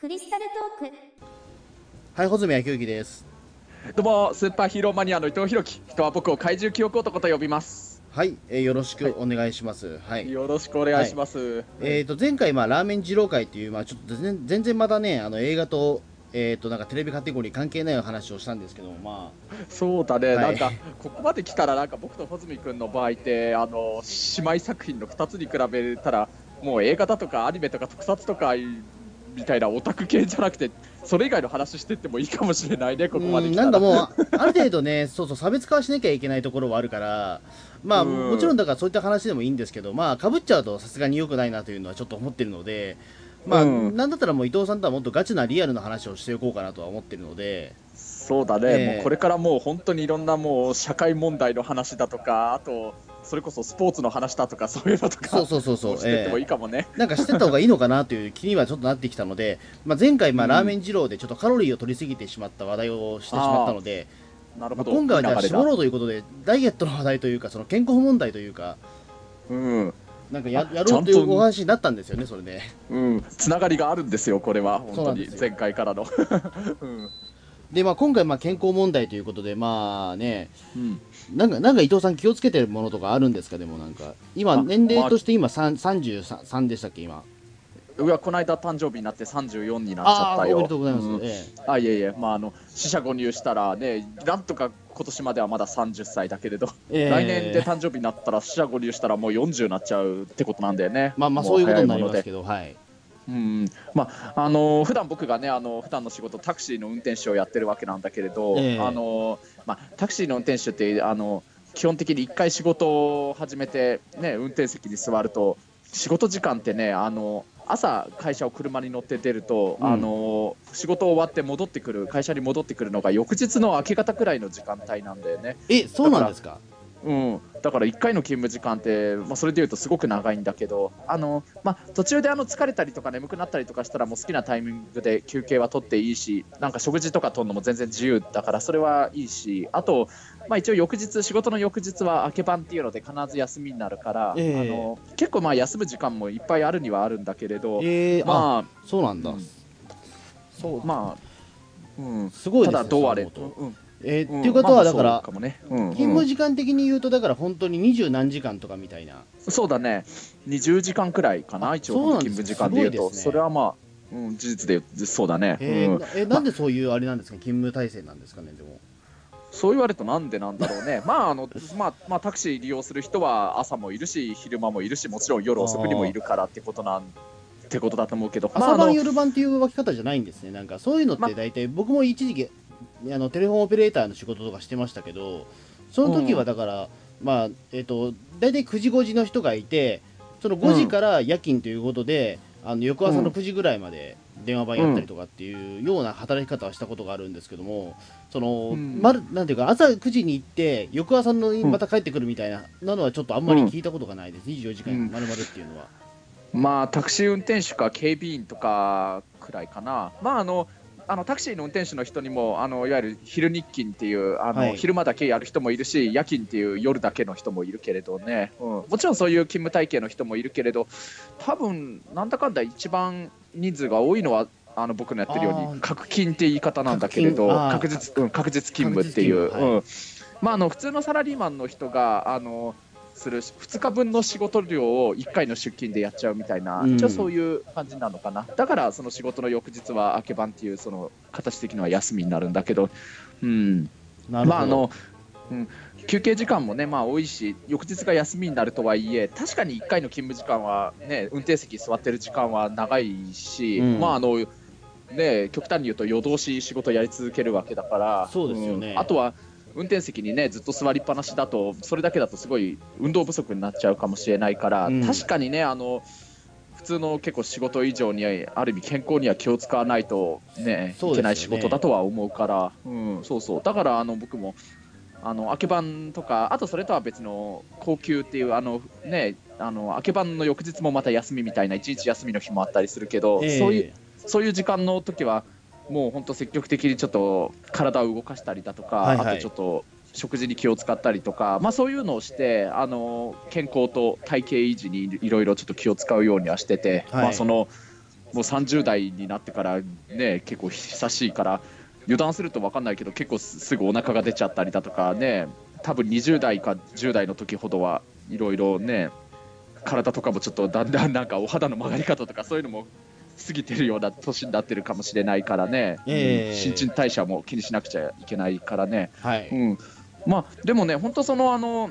クリスタルトーク。はい、穂積昭之です。どうもスーパーヒーローマニアの伊藤弘樹。人は僕を怪獣記憶男と呼びます。はい、えーよろしくお願いします。はい。よろしくお願いします、えっ、と、前回、まあ、ラーメン二郎会っていう、まあ、ちょっと全然全然またね、あの、映画と、えっ、と、なんかテレビカテゴリー関係ない話をしたんですけども、まそうだね、はい。なんかここまで来たらなんか僕と穂積君の場合ってあの姉妹作品の2つに比べたらもう映画だとかアニメとか特撮とかみたいなオタク系じゃなくてそれ以外の話してってもいいかもしれないねあ、ここまでなんかもう、ある程度ね、そうそう、差別化はしなきゃいけないところはあるから、まあ、うん。もちろんだからそういった話でもいいんですけど、まあ、かぶっちゃうとさすがに良くないなというのはちょっと思ってるので、まあ、うん。なんだったらもう伊藤さんとはもっとガチなリアルな話をしておこうかなとは思ってるので、そうだね、ええ。もうこれからもう本当にいろんなもう社会問題の話だとかあとそれこそスポーツの話だとか そういうのとかそうそうそうそう、してってもいいかもね、なんかしてった方がいいのかなという気にはちょっとなってきたので、まあ、前回、まあ、うんラーメン二郎でちょっとカロリーを取りすぎてしまった話題をしてしまったので、まあ、なるほど、今回はじゃあ絞ろうということで、ダイエットの話題というか、その健康問題というか、うん。なんかやあやろうというお話になったんですよね、それで。うん、つながりがあるんですよ、これは、本当に。前回からの。うん。で、まあ、今回、まあ、健康問題ということで、まあね、うんなんか、なんか伊藤さん気をつけてるものとかあるんですか、でもなんか、今、あ年齢として今、3 33でしたっけ、今。うわこの間誕生日になって34になっちゃったよ。めでとうございます。うんえあいえいえ、まあ、あの死者誤入したらね、なんとか今年まではまだ30歳だけれど、えええ来年で誕生日になったら死者誤入したらもう40になっちゃうってことなんだよね。まあまあ、もそういうことになりますけど、はい。うんまああの普段僕がねあの普段の仕事タクシーの運転手をやってるわけなんだけれど、ええあのまあ、タクシーの運転手ってあの基本的に1回仕事を始めて、ね、運転席に座ると仕事時間ってねあの朝会社を車に乗って出ると、うんあの仕事終わって戻ってくる会社に戻ってくるのが翌日の明け方くらいの時間帯なんだよね。え、そうなんですか？うん、だから1回の勤務時間って、まあ、それでいうとすごく長いんだけどあの、まあ、途中であの疲れたりとか眠くなったりとかしたらもう好きなタイミングで休憩は取っていいしなんか食事とか取るのも全然自由だからそれはいいしあと、まあ、一応翌日仕事の翌日は明け晩っていうので必ず休みになるから、ええ。あの結構まあ休む時間もいっぱいあるにはあるんだけれど、えー、あ、まそうなんだ。うん。あまあ、うん、すごい。ただどうあれ、うんえーうん。っていうことは、まあだからそう、かもね。うんうん。勤務時間的に言うと、だから本当に二十何時間とかみたいな。そうだね、20時間くらいかな、一応、そうなんです勤務時間でいうと、すごいですね。それはまあ、うん、事実で言うそうだね、うんえーえなんでそういうあれなんですか、勤務体制なんですかね、でも。そう言われるとなんでなんだろうね、まああのまあまあ、タクシー利用する人は朝もいるし、昼間もいるし、もちろん夜遅くにもいるからってことなんってことだと思うけど、まあ朝晩あの夜晩っていう分け方じゃないんですね。なんかそういうのっまて大体、僕も一時期、あのテレフォンオペレーターの仕事とかしてましたけど、その時はだから、まあ、えっ、と、大体9時5時の人がいて、その5時から夜勤ということで、あの翌朝の9時ぐらいまで電話番やったりとかっていうような働き方はしたことがあるんですけども、その、うん。まるなんていうか、朝9時に行って、翌朝のまた帰ってくるみたいななのはちょっとあんまり聞いたことがないです、24時間うん。まるまるっていうのは。まあ、タクシー運転手か警備員とかくらいかな、まあ、あのあのタクシーの運転手の人にもあのいわゆる昼日勤っていうあの、はい。昼間だけやる人もいるし夜勤っていう夜だけの人もいるけれどね、うん、もちろんそういう勤務体系の人もいるけれど多分なんだかんだ一番人数が多いのはあの僕のやってるように確勤って言い方なんだけれど確実,、うん、確実勤務っていう、確実勤務うん。まあ、あの普通のサラリーマンの人があのする2日分の仕事量を1回の出勤でやっちゃうみたいな、うん。一応そういう感じなのかな。だからその仕事の翌日は明け晩っていうその形的には休みになるんだけど、うん。なるほど。まああのうん、休憩時間もね、まあ、多いし翌日が休みになるとはいえ確かに1回の勤務時間は、ね、運転席に座ってる時間は長いし、うん。まああのね、極端に言うと夜通し仕事やり続けるわけだからそうですよね。ん。あとは運転席にねずっと座りっぱなしだとそれだけだとすごい運動不足になっちゃうかもしれないから、うん。確かにねあの普通の結構仕事以上にある意味健康には気を使わないとねね。いけない仕事だとは思うから、うん、そうそう。だからあの僕もあの明け晩とかあとそれとは別の高級っていうあのねあの明け晩の翌日もまた休みみたいな一日休みの日もあったりするけど、ええ。そういうそういう時間の時はもう本当積極的にちょっと体を動かしたりだとか、はいはい。あとちょっと食事に気を使ったりとか、まあ、そういうのをしてあの健康と体型維持にいろいろちょっと気を使うようにはしてて、はい。まあ、そのもう30代になってからね結構久しいから油断すると分かんないけど結構すぐお腹が出ちゃったりだとかね多分20代か10代の時ほどはいろいろね体とかもちょっとだんだんなんかお肌の曲がり方とかそういうのも過ぎてるような年になってるかもしれないからね、ええ。新陳代謝も気にしなくちゃいけないからね、はい、うん、まあでもね本当そのあの、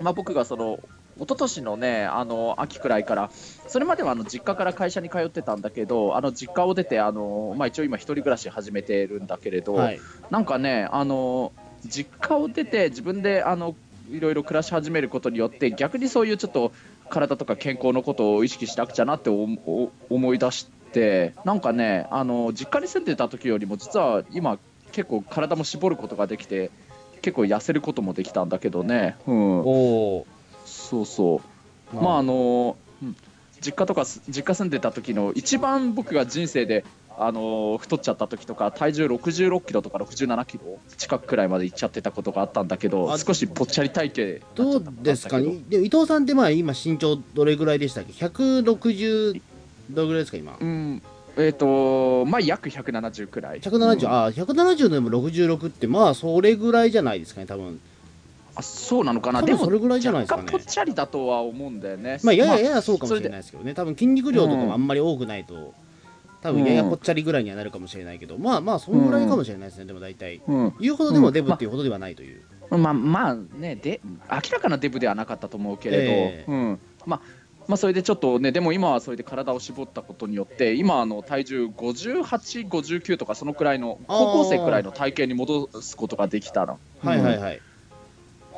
まあ、僕がその一昨年のねあの秋くらいからそれまではあの実家から会社に通ってたんだけどあの実家を出てあの、まあ、一応今一人暮らし始めてるんだけれど、はい、なんかねあの実家を出て自分であのいろいろ暮らし始めることによって逆にそういうちょっと体とか健康のことを意識しなくちゃなって思い出してなんかねあの実家に住んでた時よりも実は今結構体も絞ることができて結構痩せることもできたんだけどね、うん、おおそうそう。まああの、うん。実家とかす実家住んでた時の一番僕が人生であの太っちゃった時とか体重66キロとか67キロ近くくらいまでいっちゃってたことがあったんだけどあ少しぽっちゃり体型ど。うですか？ねで伊藤さんってまあ今身長どれぐらいでしたっけ？160どれぐらいですか今？うんえっ、とまあ約170くらい。170、うん。あ170でも66ってまあそれぐらいじゃないですかね多分。あそうなのかな？多でも分それぐらいじゃないですかね。若干ぽっちゃりだとは思うんだよねまあややまややそうかもしれないですけどね。多分筋肉量とかもあんまり多くないと多分ややぽっちゃりぐらいにはなるかもしれないけどまあまあそのぐらいかもしれないですね。でも大体。うん言うほどでもデブっていうほどではないという。まあまあねで明らかなデブではなかったと思うけれど、ええ。うん。まあまあそれでちょっとねでも今はそれで体を絞ったことによって今あの体重58、59とかそのくらいの高校生くらいの体型に戻すことができたの。うんはいはい。はい。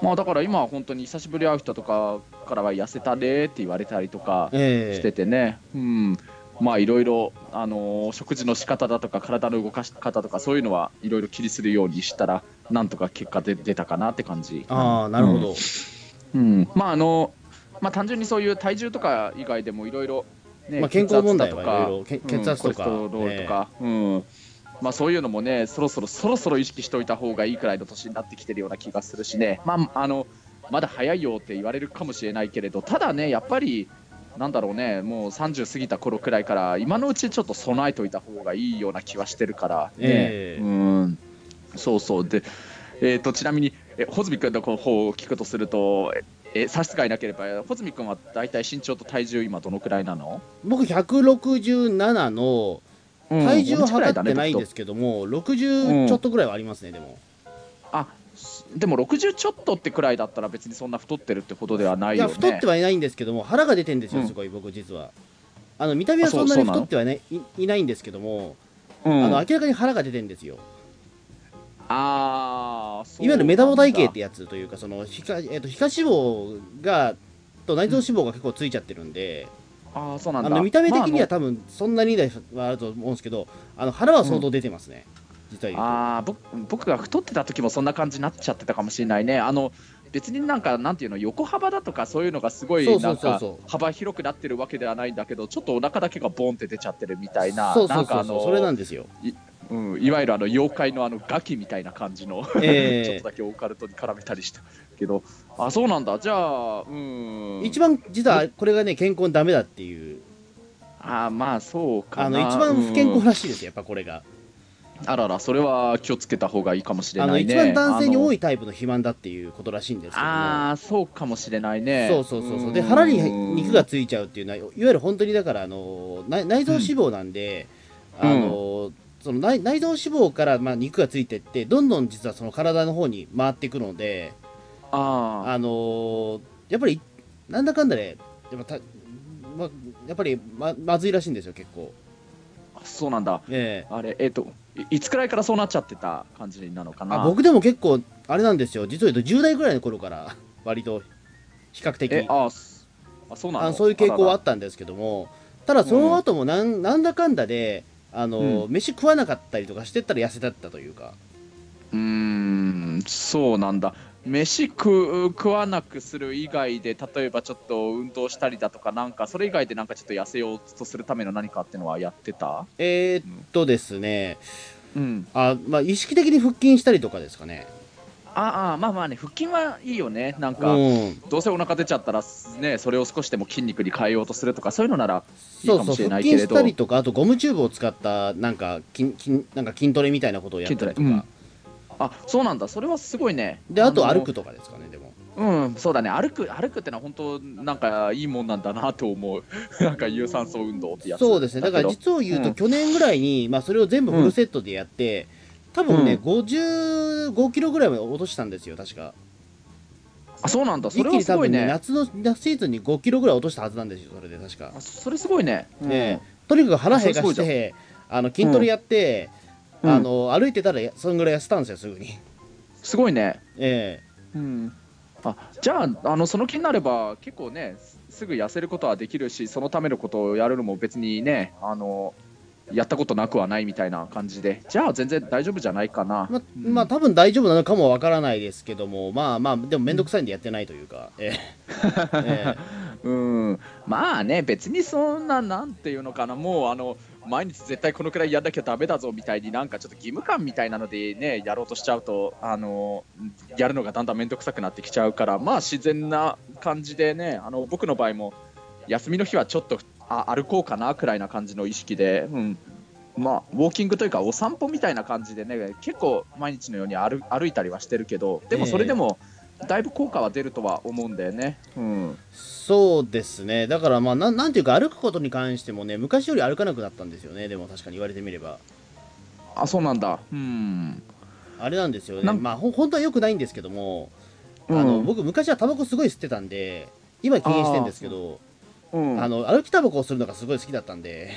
まあだから今は本当に久しぶりに会う人とかからは痩せたねって言われたりとかえしててね、うん、まあいろいろあのー食事の仕方だとか体の動かし方とかそういうのはいろいろ気にするようにしたらなんとか結果で出たかなって感じ。ああなるほど。うん、まああのまあ単純にそういう体重とか以外でもいろいろ健康問題とか血圧とかうんコレステロールとか、うん。まあそういうのもねそろそろそろそろ意識しておいた方がいいくらいの年になってきてるような気がするしね。まああのまだ早いよって言われるかもしれないけれどただねやっぱりなんだろうねもう30過ぎた頃くらいから今のうちちょっと備えておいた方がいいような気はしてるから。ね、ええ。うん。そうそう。でえー、とちなみにえ穂積君の方を聞くとするとええ差し支えなければ穂積君は大体身長と体重今どのくらいなの、僕167のうん体重は測ってないんですけども、60ちょっとぐらいはありますね、でも。あでも60ちょっとってくらいだったら別にそんな太ってるってほどではないいや、よね太ってはいないんですけども、腹が出てんですよ、うんすごい、僕、実は。あの見た目はあそんなの太ってはいないいいないんですけども、うんあの明らかに腹が出てんですよ。あいわゆるメタボ体型ってややつというか、その皮下,、えっと皮下脂肪がと内臓脂肪が結構ついちゃってるんで、あーそうなんだ。あの見た目的にまあは多分そんなにはあると思うんですけど、あの腹は相当出てますね、実は言うと。あー僕僕が太ってた時もそんな感じになっちゃってたかもしれないね。あの別になんかなんていうの横幅だとかそういうのがすごいなかうんそうそう。幅広くなってるわけではないんだけどちょっとお腹だけがボンって出ちゃってるみたいな。そうそうそう、それなんですよ。うん、いわゆるあの妖怪のあのガキみたいな感じの、ええ。ちょっとだけオカルトに絡めたりしたけど。あそうなんだ。じゃあうん。一番実はこれがね、健康にダメだっていう、あまあそうかあなの一番不健康うんらしいですよ、やっぱこれが。あららそれは気をつけた方がいいかもしれあのないね。一番男性に多いいタイプの肥満だっていうことらしいんですけども。ああそうかもしれないね。そうそうそうそう。で腹に肉がついちゃうっていうのはいわゆる本当にだからあの内内臓脂肪なんで、うん。あのその内内臓脂肪からまあ肉がついてってどんどん実はその体の方に回っていくのであああのやっぱりなんだかんだでやっぱた、ま、やっぱりままずいらしいんですよ結構。そうなんだ。ええ。あれえっ、といいつくらいからそうなっちゃってた感じなのかな？あ僕でも結構あれなんですよ。実を言うと10代ぐらいの頃から 割と比較的。えあすあそうなの？あのそういう傾向はああったんですけどもただその後もなん,、なんだかんだであの、うん。飯食わなかったりとかしてったら痩せたったというか。うーんそうなんだ。飯食う食わなくする以外で例えばちょっと運動したりだとかなんかそれ以外でなんかちょっと痩せようとするための何かっていうのはやってた？えー、っとですね。うん。あ、まあ、意識的に腹筋したりとかですかねああまあまあね腹筋はいいよね。なんか、うん、どうせお腹出ちゃったらねそれを少しでも筋肉に変えようとするとかそういうのならいいそうそうかもしれな腹いけれど。筋したりとかあとゴムチューブを使ったなんか筋筋なんか筋トレみたいなことをやったりとか、筋トレ。うん。あそうなんだ。それはすごいね。であとの歩くとかですかねでも。うんそうだね。歩く歩くってのは本当なんかいいもんなんだなと思う。なんか有酸素運動ってやつ。そうですね。だから実を言うと、うん。去年ぐらいに、まあ、それを全部フルセットでやって、多分ね、うん。55キロぐらいまで落としたんですよ確か。あそうなんだ。そ一れ気に多分ねはすごいね。夏の夏シーズンに5キロぐらい落としたはずなんですよそれで確か。あそれすごいね、うん。えとにかく腹減かしてあの筋トレやって、うん。あの歩いてたらそんぐらい痩せたんですよすぐに。すごいね。えうん。あじゃああのその気になれば結構ねすすぐ痩せることはできるしそのためのことをやるのも別にねあのやったことなくはないみたいな感じで。じゃあ全然大丈夫じゃないかな、えまうん。まあ多分大丈夫なのかもわからないですけどもまあまあでも面倒くさいんでやってないというか、ええ。えうん。まあね別にそんななんていうのかな。もうあの毎日絶対このくらいやんなきゃダメだぞみたいになんかちょっと義務感みたいなのでねやろうとしちゃうとあのやるのがだんだん面倒くさくなってきちゃうからまあ自然な感じでねあの僕の場合も休みの日はちょっとあ歩こうかなくらいな感じの意識で、うん、まあウォーキングというかお散歩みたいな感じでね結構毎日のように歩歩いたりはしてるけどでもそれでもだいぶ効果は出るとは思うんだよね。うん。そうですね。だからまあなんなんていうか歩くことに関してもね昔より歩かなくなったんですよね。でも確かに言われてみれば。あそうなんだ。うん。あれなんですよね。まあほ本当は良くないんですけども、うん。あの僕昔はタバコすごい吸ってたんで今禁煙してるんですけどうん。あの歩きタバコをするのがすごい好きだったんで。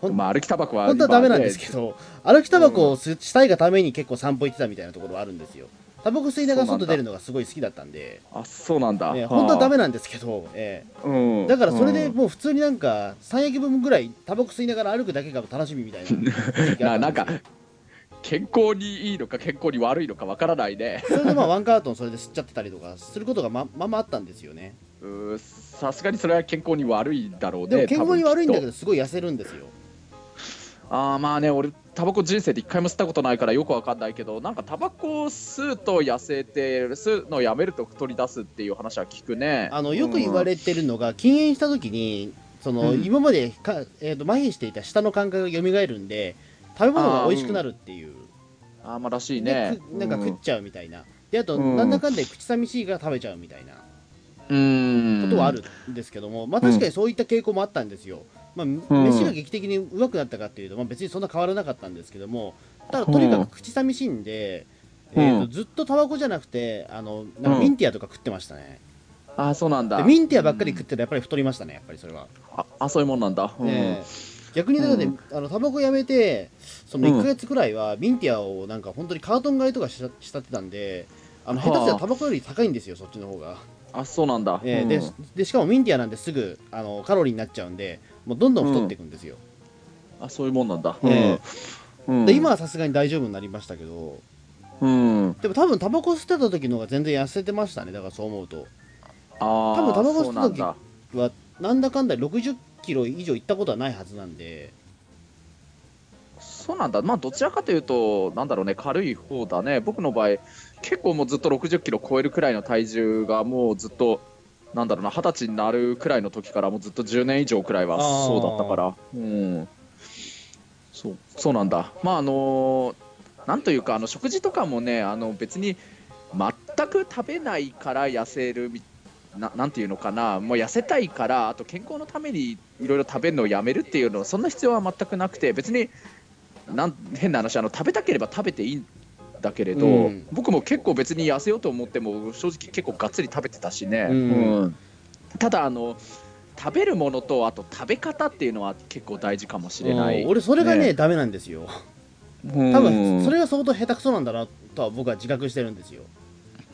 まあ、歩きタバコは本当はダメなんですけど歩きタバコをすしたいがために結構散歩行ってたみたいなところはあるんですよ。タバコ吸いながら外出るのがすごい好きだったんで。あそうなんだ、ね本当はダメな、なんですけど、ええ。うん、だからそれでうんもう普通になんか3駅分ぐらいタバコ吸いながら歩くだけが楽しみみたいな。ななんか健康にいいのか健康に悪いのかわからないね。それでまあワンカートンそれで吸っちゃってたりとかすることがままあまああったんですよねさすがにそれは健康に悪いだろうねでも健康に悪いんだけどどすごい痩せるんですよ。あーまあね俺タバコ人生で一回も吸ったことないからよくわかんないけどなんかタバコを吸うと痩せて吸うのをやめると太り出すっていう話は聞くね。あのよく言われてるのが禁煙した時にその、うん。今までか、えー、と麻痺していた舌の感覚が蘇るんで食べ物が美味しくなるっていう。あーまあらしいでねくなんか食っちゃうみたいな、であと、うん。なんだかんだで口寂しいから食べちゃうみたいな。うんことはあるんですけども、まあ確かにそういった傾向もあったんですよ、まあ、飯が劇的にうまくなったかっていうと、まあ、別にそんな変わらなかったんですけどもただとにかく口寂しいんで、うんえーとずっとタバコじゃなくてあのなんかミンティアとか食ってましたね、あーそうなんだ。でミンティアばっかり食ってたらやっぱり太りましたねやっぱりそれは、ああそういうもんなんだ、うん。ええ。逆にだからね、あのタバコやめてその1か月くらいはミンティアをなんか本当にカートン買いとかししってたんであの下手すりゃタバコより高いんですよそっちの方が、あそうなんだ、うんええででしかもミンティアなんですぐあのカロリーになっちゃうんでもうどんどん太っていくんですよ、あそういうもんなんだ、えうん。で今はさすがに大丈夫になりましたけど。うん。でも多分タバコ吸ってた時の方が全然痩せてましたね。だからそう思うと。あー多分タバコ吸った時そうなんだはなんだかんだ60キロ以上いったことはないはずなんで。そうなんだ。まあどちらかというとなんだろうね。軽い方だね。僕の場合結構もうずっと60キロ超えるくらいの体重がもうずっとなんだろうな二十歳になるくらいの時からもうずっと10年以上くらいはそうだったから。うん。そうそうなんだ。まああのなんというかあの食事とかもねあの別に全く食べないから痩せるみななんていうのかな。もう痩せたいからあと健康のためにいろいろ食べるのをやめるっていうのはそんな必要は全くなくて別になん変な話あの食べたければ食べていいんだけれど、うん。僕も結構別に痩せようと思っても正直結構がっつり食べてたしね、うん。うん。ただあの食べるものとあと食べ方っていうのは結構大事かもしれない、うん。俺それがねね。ダメなんですよ。うん。多分それが相当下手くそなんだなとは僕は自覚してるんですよ、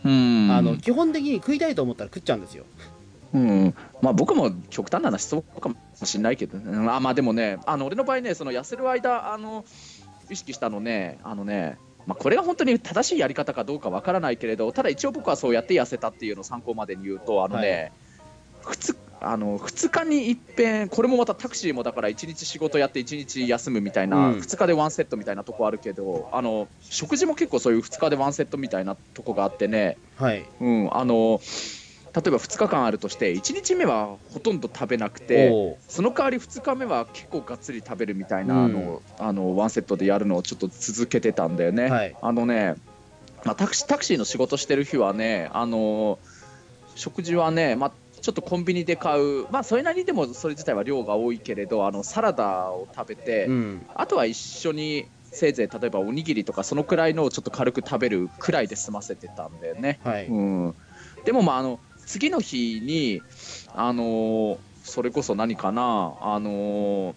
うん。あの基本的に食いたいと思ったら食っちゃうんですよ。うん。まあ、僕も極端な話そうかもしれないけど、うんあまあでもねあの俺の場合ねその痩せる間あの意識したのねあのね、まあ、これが本当に正しいやり方かどうかわからないけれどただ一応僕はそうやって痩せたっていうのを参考までに言うとあのね、は普通あの2日に一遍これもまたタクシーもだから1日仕事やって1日休むみたいな、うん。2日でワンセットみたいなとこあるけどあの食事も結構そういう2日でワンセットみたいなとこがあってね、はい。うん、あの例えば2日間あるとして1日目はほとんど食べなくてその代わり2日目は結構がっつり食べるみたいな、うん。あのあのワンセットでやるのをちょっと続けてたんだよね。はい。あのね、まあ、タクシータクシーの仕事してる日はねあの食事はね、まあ、ちょっとコンビニで買う、まあ、それなりにでもそれ自体は量が多いけれどあのサラダを食べて、うん。あとは一緒にせいぜい例えばおにぎりとかそのくらいのをちょっと軽く食べるくらいで済ませてたんだよね。はい、うん、でもまああの次の日にあのーそれこそ何かなあのー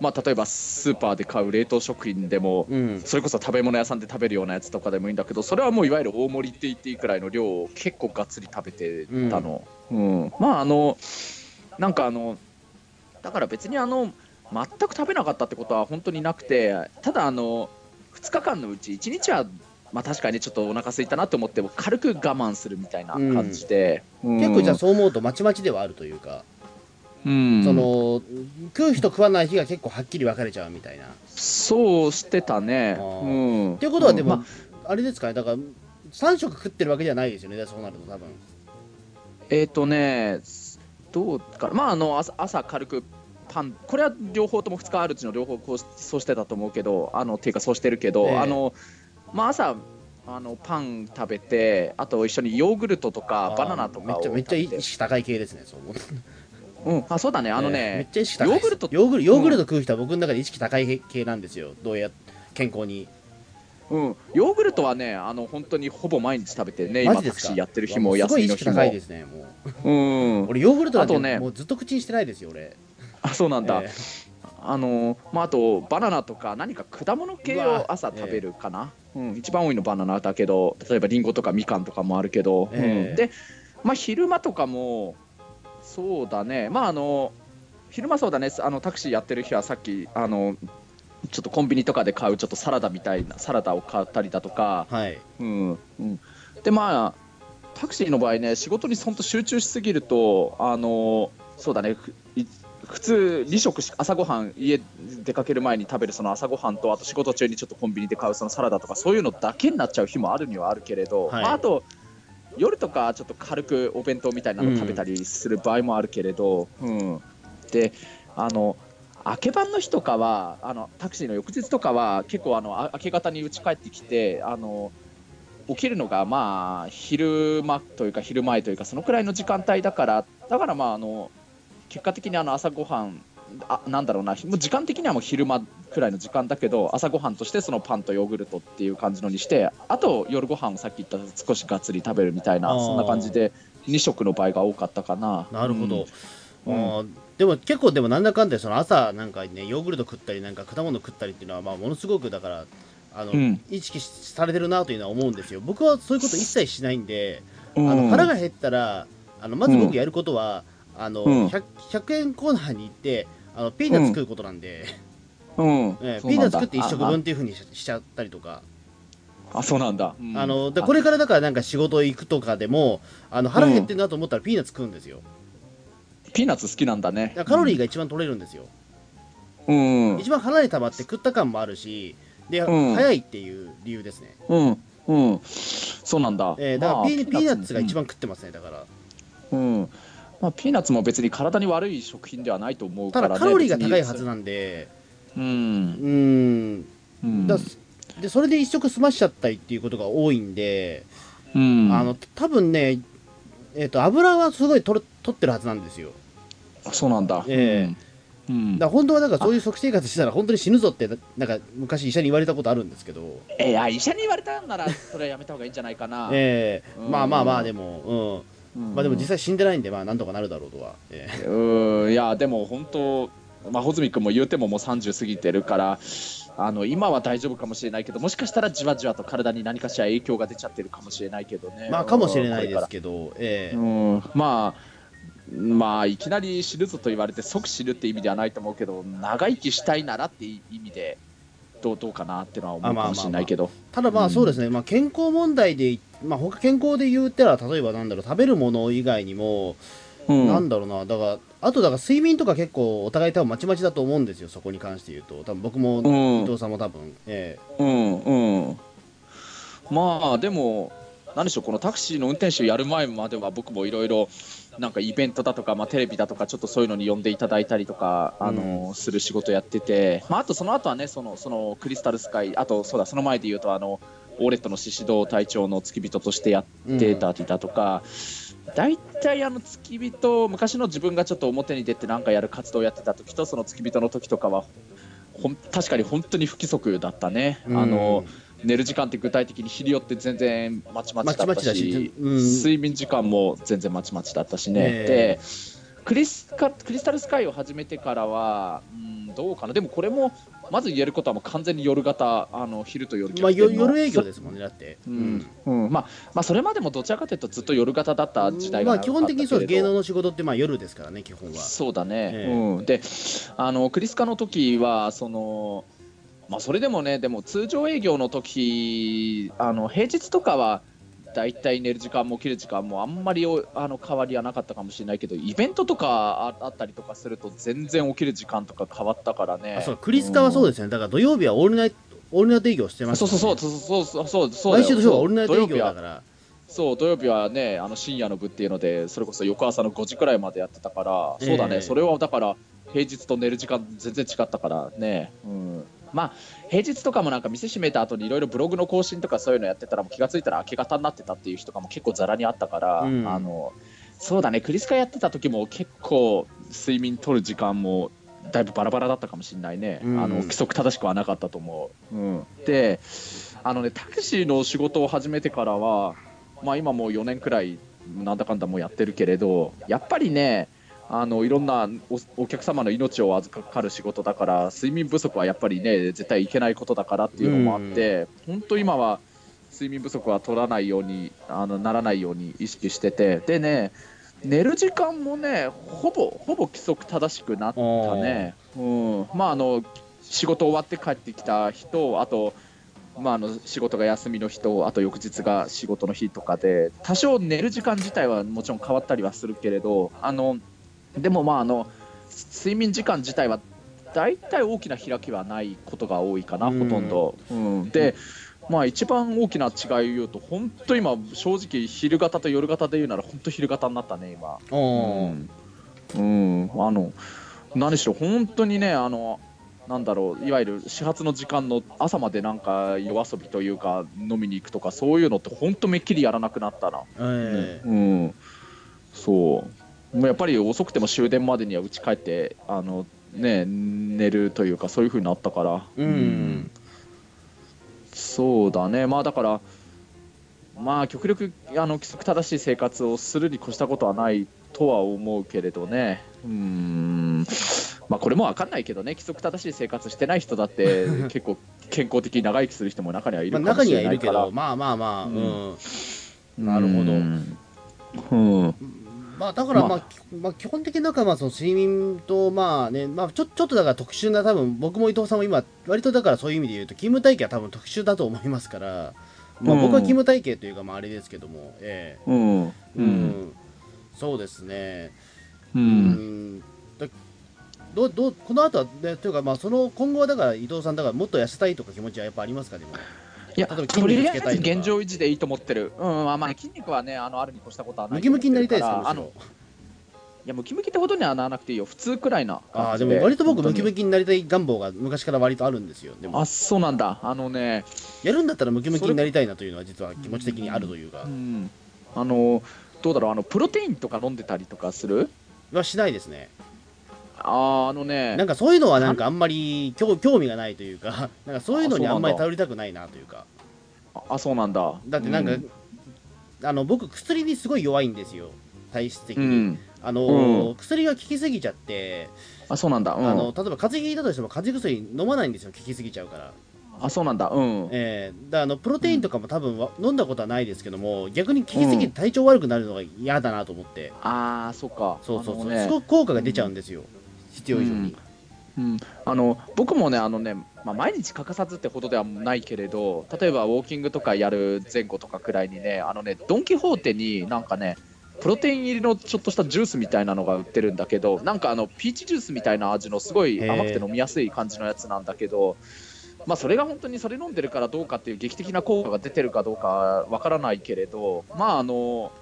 まあ例えばスーパーで買う冷凍食品でもうん。それこそ食べ物屋さんで食べるようなやつとかでもいいんだけどそれはもういわゆる大盛りって言っていいくらいの量を結構がっつり食べてたの、うん。まああのなんかあのだから別にあの全く食べなかったってことは本当になくてただあの2日間のうち1日はまあ確かにちょっとお腹空いたなと思っても軽く我慢するみたいな感じで、うん。結構じゃあそう思うとまちまちではあるというか、うん。その食う日と食わない日が結構はっきり分かれちゃうみたいな。そうしてたね。あー。うん、っていうことはでも、まあ。れですかね？だから3食食ってるわけじゃないですよね？そうなると多分。えっ、とね、どうかな、まあ、あの朝朝軽くパン、これは両方とも2日あるうちの両方こうそうしてたと思うけど、あのっていうかそうしてるけど、ええ。あのまあ、朝あのパン食べて、あと一緒にヨーグルトとかバナナとかをめっちゃめっちゃ意識高い系ですねそう思う。うん、あそうだね、あのね、ちゃ意識高いです。ヨーグルトヨーグルヨーグルト食う人は僕の中で意識高い系なんですよ。どうや健康に。うん、ヨーグルトはね、あの本当にほぼ毎日食べてね、今タクシーやってる日もすごい意休みの日も。識高い。ですねもう。うん、俺ヨーグルトなんてあとねもうずっと口にしてないですよ俺。あそうなんだ。えあのまあ、あとバナナとか何か果物系を朝食べるかな、うん、一番多いのバナナだけど例えばリンゴとかみかんとかもあるけど、ええ。うん、で、まあ、昼間とかもそうだね。まああの昼間そうだね。あのタクシーやってる日はさっきあのちょっとコンビニとかで買うちょっとサラダみたいなサラダを買ったりだとか、はい。うんうん、でまあタクシーの場合ね仕事に本当集中しすぎるとあのそうだね普通2食し朝ごはん家出かける前に食べるその朝ごはんとあと仕事中にちょっとコンビニで買うそのサラダとかそういうのだけになっちゃう日もあるにはあるけれど、はい。まあ、あと夜とかちょっと軽くお弁当みたいなの食べたりする場合もあるけれど、うん。であの明け晩の日とかはあのタクシーの翌日とかは結構あのあ明け方に家帰ってきてあの起きるのがまあ昼間というか昼前というかそのくらいの時間帯だからだからまああの結果的にあの朝ごはんあなんだろうなもう時間的にはもう昼間くらいの時間だけど朝ごはんとしてそのパンとヨーグルトっていう感じのにしてあと夜ご飯をさっき言った少しがっつり食べるみたいなそんな感じで2食の場合が多かったかな。なるほど、うん。あーでも結構でもなんだかんだでその朝なんかねヨーグルト食ったりなんか果物食ったりっていうのはまあものすごくだからあの、うん。意識されてるなというのは思うんですよ。僕はそういうこと一切しないんで、うん。あの腹が減ったらあのまず僕やることは、あのうん。100, 100円コーナーに行ってあのピーナッツ食うことなんで、うん。ピーナッツ食って1食分っていうふうにししちゃったりとか、ああそうなんだ、うん。あのでこれからだからなんか仕事行くとかでもあの腹減ってるなと思ったらピーナッツ食うんですよ。ピーナッツ好きなんだね。カロリーが一番取れるんですよ、うん一番腹に溜まって食った感もあるしで、うん。早いっていう理由ですね、うん。うん。そうなんだ、えーだからまあピーナッツが一番番食ってますねだから。うんまあ、ピーナッツも別に体に悪い食品ではないと思うから、ね、ただカロリーが高いはずなんで。う、うん。ーん。うん。だでそれで一食済ましちゃったりっていうことが多いんで、うん、あの多分ねえっ、と油はすごい取る取ってるはずなんですよ。そうなんだ、えうん。うん。だ本当はなんかそういう食生活したら本当に死ぬぞってなんか昔医者に言われたことあるんですけど、いや医者に言われたんならそれはやめた方がいいんじゃないかな、えーうん。まあまあまあでも、うんうんまあでも実際死んでないんでまあなんとかなるだろうとは、えーうん。いやでも本当、まあ、穂積君も言うてももう30過ぎてるからあの今は大丈夫かもしれないけどもしかしたらじわじわと体に何かしら影響が出ちゃってるかもしれないけどね。まあかもしれないですけど、えーうん。まあまあいきなり死ぬぞと言われて即死ぬって意味ではないと思うけど長生きしたいならって意味でどうどうかなっていうのは思うかもしれないけど、ただまうん。あそうですね、まあ、健康問題で、まあ、他健康で言うたら例えばなんだろう食べるもの以外にもうん。なんだろうな。だからあとだから睡眠とか結構お互い多分まちまちだと思うんですよそこに関して言うと。多分僕もうん。伊藤さんも多分、え。うんうん。まあでも何でしょうこのタクシーの運転手やる前までは僕もいろいろなんかイベントだとか、まあ、テレビだとかちょっとそういうのに呼んでいただいたりとか、あのする仕事やってて、まあ、あとその後はねそのそのクリスタルスカイあとそうだその前で言うとあのオーレットの宍戸隊長の付き人としてやってたりだとか、大体あの付き人昔の自分がちょっと表に出てなんかやる活動をやってた時とその付き人の時とかはほん確かに本当に不規則だったね。うんあの寝る時間って具体的に日によって全然まちまちだったしうん。睡眠時間も全然まちまちだったしね、え。でクリスカクリスタルスカイを始めてからは、うん、どうかな。でもこれもまず言えることはもう完全に夜型あの昼と夜まあ、夜営業ですもんねだって、うん。うん。まあまあ、それまでもどちらかというとずっと夜型だった時代がまあ基本的にそう芸能の仕事ってまあ夜ですからね基本は。そうだね、ええ。うん、であのクリスカの時はその、まあ、それでもねでも通常営業の時あの平日とかはだいたい寝る時間も起きる時間もあんまりおあの変わりはなかったかもしれないけどイベントとかああったりとかすると全然起きる時間とか変わったからね。あそうクリスカはそうですね。だから土曜日はオールナイトオールナイト営業してますそうそうそうそうそうそうそうだよ毎週土曜はオールナイト営業だから。そう土曜日はねあの深夜の部っていうのでそれこそ翌朝の5時くらいまでやってたから、そうだええ。ねそれはだから平日と寝る時間全然違ったからね、うん、まあ平日とかもなんか店閉めた後にいろいろブログの更新とかそういうのやってたらもう気がついたら明け方になってたっていう人がも結構ざらにあったから、うん。あのそうだねクリスカやってた時も結構睡眠取る時間もだいぶバラバラだったかもしれないね、うん。あの規則正しくはなかったと思う、うん、であのねタクシーの仕事を始めてからはまあ今もう4年くらいなんだかんだもうやってるけれどやっぱりねあのいろんなおお客様の命を預かる仕事だから睡眠不足はやっぱりね絶対いけないことだからっていうのもあって、本当今は睡眠不足は取らないようにあのならないように意識しててでね寝る時間もねほぼほぼ規則正しくなったね。うん、まああの仕事終わって帰ってきた人あとまあ、あの仕事が休みの人あと翌日が仕事の日とかで多少寝る時間自体はもちろん変わったりはするけれどあのでもまああの睡眠時間自体は大体大きな開きはないことが多いかな、うん。ほとんど。うん、でまあ一番大きな違いを言うと本当今正直昼型と夜型で言うなら本当昼型になったね今。うん、うん、あの何しろ本当にねあのなんだろういわゆる始発の時間の朝までなんか夜遊びというか飲みに行くとかそういうのって本当めっきりやらなくなったな、ええ。うん、そうもうやっぱり遅くても終電までには家帰ってあのね寝るというかそういう風になったから。うん。そうだね。まあだからまあ極力あの規則正しい生活をするに越したことはないとは思うけれどね。うん。まあこれも分かんないけどね。規則正しい生活してない人だって 結構健康的に長生きする人も中にはいまあ、るかもし中にはいるけれないから、ど。まあまあまあ、ううん。んなるほど。うんうんまあ、だから、ままあ、きまあ、基本的になんか、まあ、その睡眠と、まあね、まあ、ちょ、ちょっとだから特殊な、多分僕も伊藤さんも今、割とだからそういう意味で言うと、勤務体系は多分特殊だと思いますから、まあ、うん僕は勤務体系というか、まあ、あれですけども、えうん。えうん、そうですね。ううんん。だどうどうこの後は、ね、というか、まあ、その今後はだから伊藤さんだからもっと痩せたいとか気持ちはやっぱありますかでもいや現状維持でいいと思ってる、うんまあ、まあ筋肉はねあのあるに越したことはない。ムキムキになりたいですあのいやムキムキってほどにはならなくていいよ。普通くらいな。あで。も割と僕ムキムキになりたい願望が昔から割とあるんですよ。でも。あそうなんだ。あのね。やるんだったらムキムキになりたいなというのは実は気持ち的にあるというか。うん。あのどうだろう。あのプロテインとか飲んでたりとかする？はしないですねあーあのねなんかそういうのはなんかあんまり興興味がないというか なんかそういうのにあんまり頼りたくないなというか。ああそうなんだ。だってなんか、うん。あの僕薬にすごい弱いんですよ。体質的に、うん。あのーうん。薬が効きすぎちゃって、あそうなんだ、うん、あの例えば風邪ひいたとしても風邪薬飲まないんですよ効きすぎちゃうから。あそうなんだ。うん。えー、だあのプロテインとかも多分わ飲んだことはないですけども逆に効きすぎて体調悪くなるのが嫌だなと思って、ああそっか。そうそうそう、ね。すごく効果が出ちゃうんですよ、必要以上に、うん、あの僕もねあのね、まあ、毎日欠かさずってほどではないけれど例えばウォーキングとかやる前後とかくらいにねあのねドン・キホーテになんかねプロテイン入りのちょっとしたジュースみたいなのが売ってるんだけどなんかあのピーチジュースみたいな味のすごい甘くて飲みやすい感じのやつなんだけど、まあ、それが本当にそれ飲んでるからどうかっていう劇的な効果が出てるかどうかわからないけれどまああの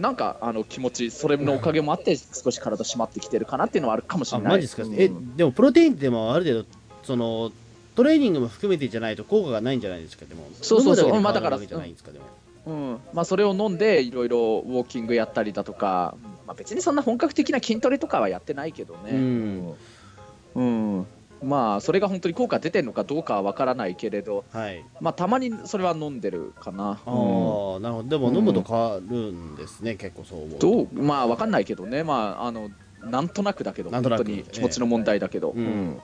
なんかあの気持ちそれのおかげもあって少し体締まってきてるかなっていうのはあるかもしれない。あマジですか、うん。えでもプロテインってもある程度そのトレーニングも含めてじゃないと効果がないんじゃないですか？でもそうそうそう。まあだからうん。まあ、それを飲んでいろいろウォーキングやったりだとか、まあ、別にそんな本格的な筋トレとかはやってないけどね、うん。うんまあそれが本当に効果出てるのかどうかは分からないけれど、はい。まあ、たまにそれは飲んでるかな。ああ、うん。なるほど。でも飲むと変わるんですね、結構そう思う。どうまあ分かんないけどね、まあ、あのなんとなくだけど本当に気持ちの問題だけど、えうん。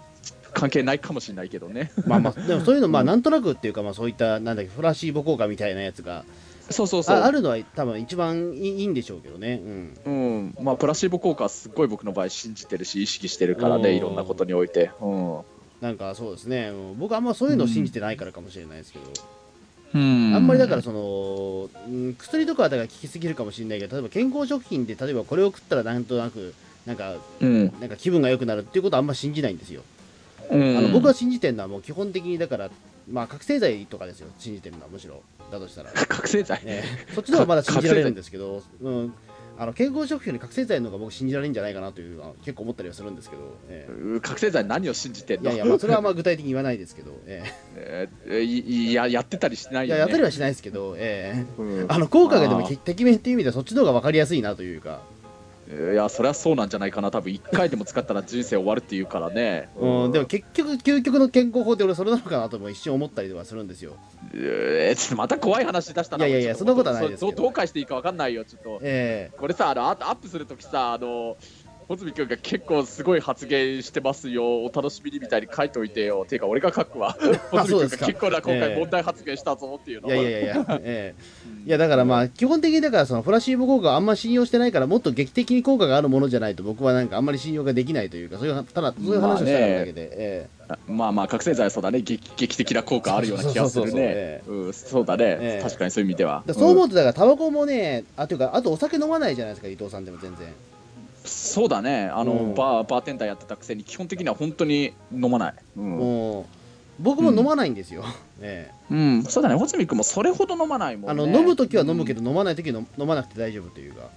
関係ないかもしれないけどね。まあまあでもそういうのまあなんとなくっていうかまあそういったなんだっけフラシーボ効果みたいなやつがそうそうそう。ああるのは多分一番いいんでしょうけどね。うん。うん。まあ、プラシーボ効果はすっごい僕の場合信じてるし意識してるからねいろんなことにおいて、うん。なんかそうですね。うん僕あんまそういうのを信じてないからかもしれないですけど、うん。あんまりだからその、うん、薬とかはだから効きすぎるかもしれないけど例えば健康食品で例えばこれを食ったらなんとなくなんかうん。なんか気分が良くなるっていうことはあんま信じないんですよ、うん、あの僕が信じてるのはもう基本的にだからまあ覚醒剤とかですよ信じてるのはむしろ。だとしたら。覚醒剤、ね、そっちの方がまだ信じられるんですけど、うん、あの健康食品より覚醒剤の方が僕信じられるんじゃないかなというのは結構思ったりはするんですけど、覚醒剤何を信じてんの？えいやいや、まあ、それはまあ具体的に言わないですけど、ええ。ーいいややってたりしてなえいね、ややったりはしないですけど、ええ。うん。あの効果がでもてきめんっていう意味ではそっちの方が分かりやすいなというか、いやそれはそうなんじゃないかな。多分1回でも使ったら人生終わるっていうからね、うん、でも結局究極の健康法って俺それなのかなとも一瞬思ったりはするんですよ。えーちょっとまた怖い話出したな。いやいやいやそんなことはないですけど。どうどう返していいか分かんないよちょっと。え。これさあのアップするときさあの穂積君が結構すごい発言してますよ。お楽しみにみたいに書いておいてよ。ていうか俺が書くわ。穂積君が結構な今ええ回問題発言したぞっていうのえいやいやいやいや、ええ。うん。いやだからまあ基本的にだからそのプラシーボ効果をあんま信用してないからもっと劇的に効果があるものじゃないと僕はなんかあんまり信用ができないというかそういうただそういう話をしたいだけで、えまあまあ覚醒剤はそうだね。劇劇的な効果あるような気がするね。そうだね、ええ。確かにそういう意味では。そう思ううとだからタバコもねあというかあとお酒飲まないじゃないですか伊藤さんでも全然。んそうだね。あの、うん。バーバーテンダーやってたくせに基本的には本当に飲まない、うん。もう僕も飲まないんですよ、ええ。うん、そうだね。穂積君もそれほど飲まないもんね。あの飲む時は飲むけど、飲まない時は飲飲まなくて大丈夫というか。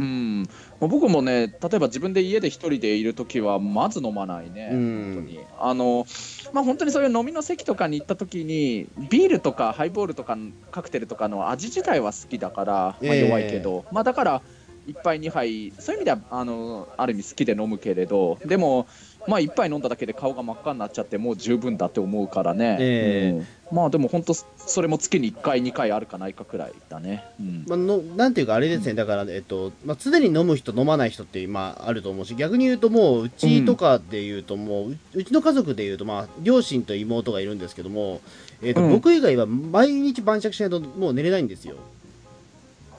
うん、まあ僕もね、例えば自分で家で一人でいるときは、まず飲まないね、うん。本当に。あの、まあ、本当にそういう飲みの席とかに行ったときに、ビールとかハイボールとかカクテルとかの味自体は好きだから、まあ、ええ。弱いけど、まあ、だから、1杯、2杯、そういう意味ではあのある意味好きで飲むけれど、でも、まあ、1杯飲んだだけで顔が真っ赤になっちゃって、もう十分だって思うからね、えうん。まあでも本当、それも月に1回、2回あるかないかくらいだね。うん。まあ、のなんていうかあれですね、だから、えっとまあ、常に飲む人、飲まない人って、まあ、あると思うし、逆に言うと、もううちとかで言うと、もうううちの家族で言うと、まあ、両親と妹がいるんですけども、えっとうん。僕以外は毎日晩酌しないと、もう寝れないんですよ。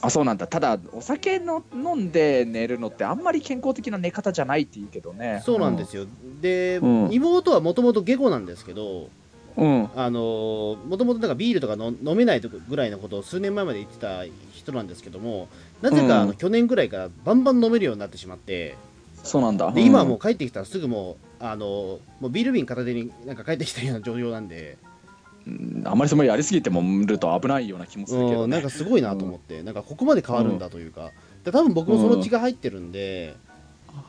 あそうなんだ。ただお酒の飲んで寝るのってあんまり健康的な寝方じゃないって言うけどね。そうなんですよ。で、うん。妹はもともと下戸なんですけど、うん。あのもともとなんかビールとかの飲めないとぐらいのことを数年前まで言ってた人なんですけども、なぜかあの、うん去年ぐらいからバンバン飲めるようになってしまって、そうなんだ。で今はもう帰ってきたらすぐもう、あのもうビール瓶片手になんか帰ってきたような状況なんで、うんあんまりそのやりすぎてもると危ないような気もするけどね。うんなんかすごいなと思って、なんかここまで変わるんだというか、で多分僕もその血が入ってるんで、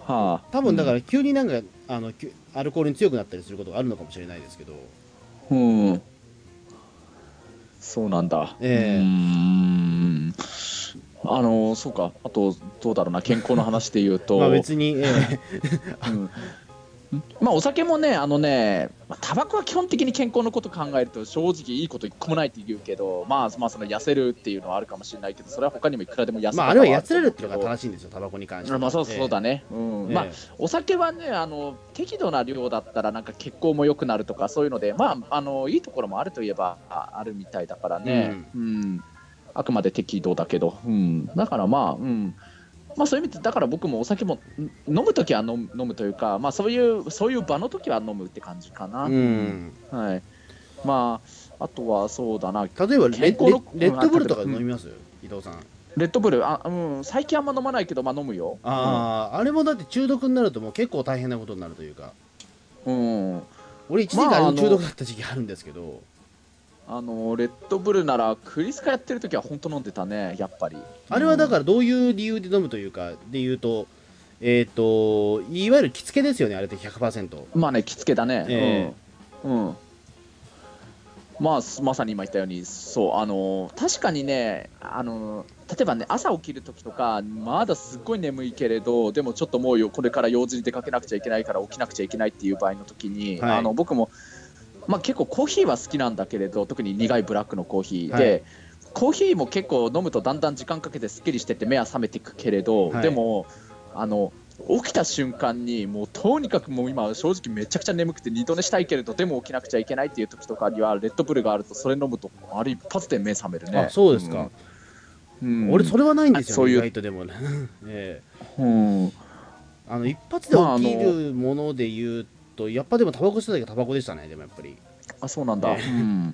はあ。多分だから急になんか、あのアルコールに強くなったりすることがあるのかもしれないですけど、うん、うんそうなんだ。ええ。うーん。あのそうか。あとどうだろうな。健康の話で言うと。まあ別に、ええ。うんまあお酒もね、あのね、まあタバコは基本的に健康のこと考えると正直いいこと一個もないって言うけど、まあまあその痩せるっていうのはあるかもしれないけど、それは他にもいくらでも痩せまああれはやるつれるっていうのが正しいんですよ、タバコに関しては。まあそうそうだね。ね、うん。ええ。まあお酒はねあの適度な量だったらなんか血行も良くなるとかそういうのでまああのいいところもあるといえばああるみたいだからね、うん。あくまで適度だけど、うん、だからまあ、うんまあ、そういう意味でだから僕もお酒もん飲むときは飲む飲むというか、まあ、そういうそういう場の時は飲むって感じかな、うん。はい、まああとはそうだな。例えばレレッドブルとかうん飲みます、伊藤さん。レッドブルあ、うん、最近あんま飲まないけど、まあ、飲むよ。ああ、あれもだって中毒になるともう結構大変なことになるというか。うん、俺一時期まああのあれ中毒だった時期あるんですけど、あのレッドブルならクリスカやってる時は本当飲んでたねやっぱり。あれはだかららどういう理由で飲むというかで言うとえっ、といわゆる着付けですよねあれって100%まあね着付けだね、え。うん、うん、まあすまさに今言ったようにそうあの確かにねあの例えばね朝起きる時とかまだすっごい眠いけれどでもちょっともうよこれから用事に出かけなくちゃいけないから起きなくちゃいけないっていう場合の時に、はい。あの僕も、まあ、結構コーヒーは好きなんだけれど特に苦いブラックのコーヒーで、はい。コーヒーも結構飲むとだんだん時間かけてすっきりしてて目は覚めていくけれど、はい。でもあの起きた瞬間にもうとにかくもう今正直めちゃくちゃ眠くて二度寝したいけれどでも起きなくちゃいけないっていう時とかにはレッドブルがあるとそれ飲むとあれ一発で目覚めるね。あそうですか、うん、俺それはないんですよ、そういう。意外とでもね、ええ。うんあの一発で起きるもので言うと、やっぱでもタバコ吸った時はタバコでしたねでもやっぱり。あそうなんだ、ええ。うん、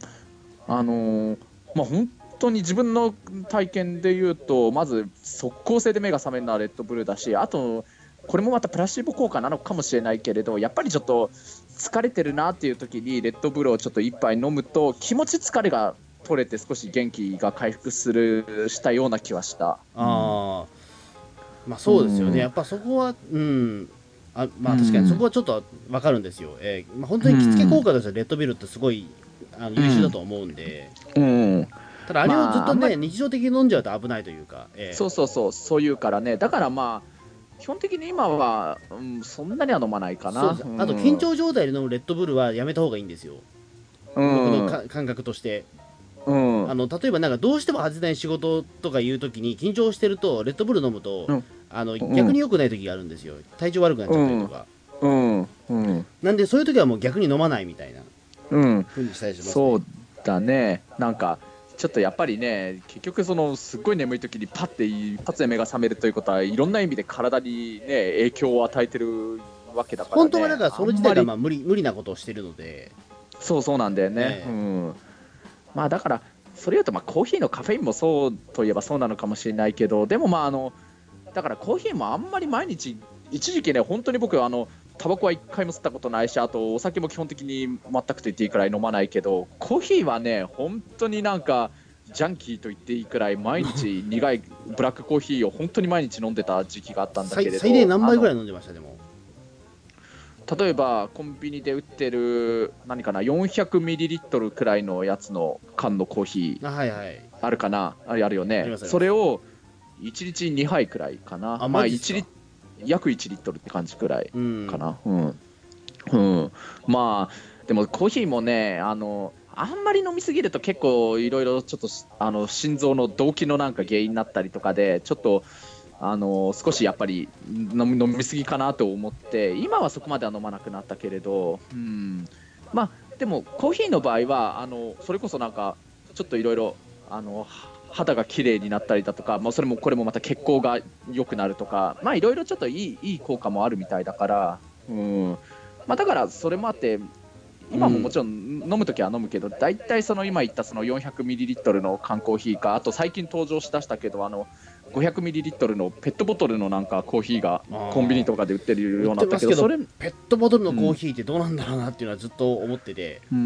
あのーまあ本当に自分の体験で言うとまず速効性で目が覚めるのはレッドブルだしあとこれもまたプラシーボ効果なのかもしれないけれどやっぱりちょっと疲れてるなっていう時にレッドブルをちょっと一杯飲むと気持ち疲れが取れて少し元気が回復するしたような気はした。ああ、まあそうですよね、うん。やっぱそこはうんあまあ確かに。そこはちょっと分かるんですよ、えーまあ、本当に着付け効果としてはレッドビルってすごいあの優秀だと思うんで、うんただあれをずっとね、まあ日常的に飲んじゃうと危ないというか、えー。そうそうそう。そういうからね。だからまあ基本的に今は、うん、そんなには飲まないかな。そうです。あと緊張状態で飲むレッドブルはやめた方がいいんですよ、うん。僕のか感覚として。うん。あの例えばなんかどうしても外せない仕事とかいう時に緊張してるとレッドブル飲むと、うんあのん。逆に良くない時があるんですよ。体調悪くなっちゃったりとか、うん。うん。なんでそういう時はもう逆に飲まないみたいな。うん。風にしたりします、ね、そうだね。なんかちょっとやっぱりね結局そのすっごい眠い時にパッて一発で目が覚めるということはいろんな意味で体にね影響を与えてるわけだから、ね、本当はだからそれ自体がままあ無理無理なことをしてるので。りそうそうなんだよね、ねうん。まあだからそれ言うとまあコーヒーのカフェインもそうといえばそうなのかもしれないけどでもまああのだからコーヒーもあんまり毎日一時期ね本当に僕あのタバコは一回も吸ったことないしあとお酒も基本的に全くと言っていいくらい飲まないけどコーヒーはね本当になんかジャンキーと言っていいくらい毎日苦いブラックコーヒーを本当に毎日飲んでた時期があったんだけれど最最低何杯ぐらいい飲んでました？でも。例えばコンビニで売ってる何かな400ミリリットルくらいのやつの缶のコーヒーあはいはい。あるかな？あれあるよね。それを1日2杯くらいかな。あまあマジっすか？1リ約1リットルって感じくらいうん。かなうん、うん、まあでもコーヒーもねあのあんまり飲みすぎると結構いろいろちょっとあの心臓の動悸のなんか原因になったりとかでちょっとあの少しやっぱり飲み飲みすぎかなと思って今はそこまでは飲まなくなったけれど、うん、まあでもコーヒーの場合はあのそれこそなんかちょっといろいろあの肌が綺麗になったりだとか、まあ、それもこれもまた血行が良くなるとかまあいろいろちょっといいいい効果もあるみたいだから、うん。まあ、だからそれもあって今ももちろん飲むときは飲むけど、大体その今言ったその400ミリリットルの缶コーヒーかあと最近登場しだしたけどあの500ミリリットルのペットボトルのなんかコーヒーがコンビニとかで売ってるようになったけどそれペットボトルのコーヒーってどうなんだろうなっていうのはずっと思ってて、うん。う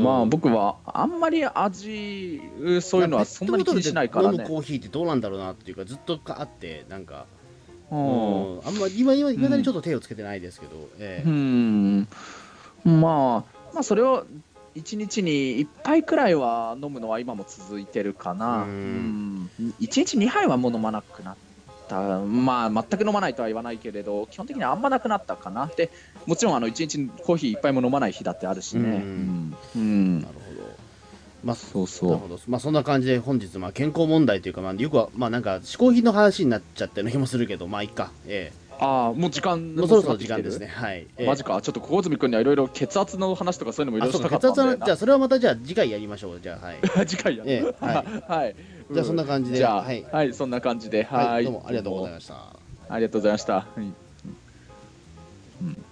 ん。まあ僕はあんまり味そういうのはそんなに気にしないからね。ペットボトルで飲むコーヒーってどうなんだろうなっていうかずっとあってなんか、ううん。ん、あんまり今今いまだにちょっと手をつけてないですけど、ええ。うん。まあ、まあそれを1日に1杯くらいは飲むのは今も続いてるかな、ううん。ん、1日2杯はもう飲まなくなった、まあ全く飲まないとは言わないけれど、基本的にはあんまなくなったかな、でもちろんあの1日コーヒー1杯も飲まない日だってあるしね。ううん。なるほど。まあそうそう。なるほど。まあそんな感じで本日まあ健康問題というかまあよくはまあなんか嗜好品の話になっちゃったような気もするけどまあいいか。えああ、もう時間えもうそろそろ時間ですね。はい、ええマジか、ちょっと小泉君にはいろいろ血圧の話とかそういうのもいろいろしたかかったんだよ血圧はじゃあそれはまたじゃあ次回やりましょう。じゃあはい。次回や、ええはい。はい、じゃあそんな感じで。じゃあ、ははいい、そんな感じで、はい、はいどうもありがとうございました。ありがとうございました。はいうん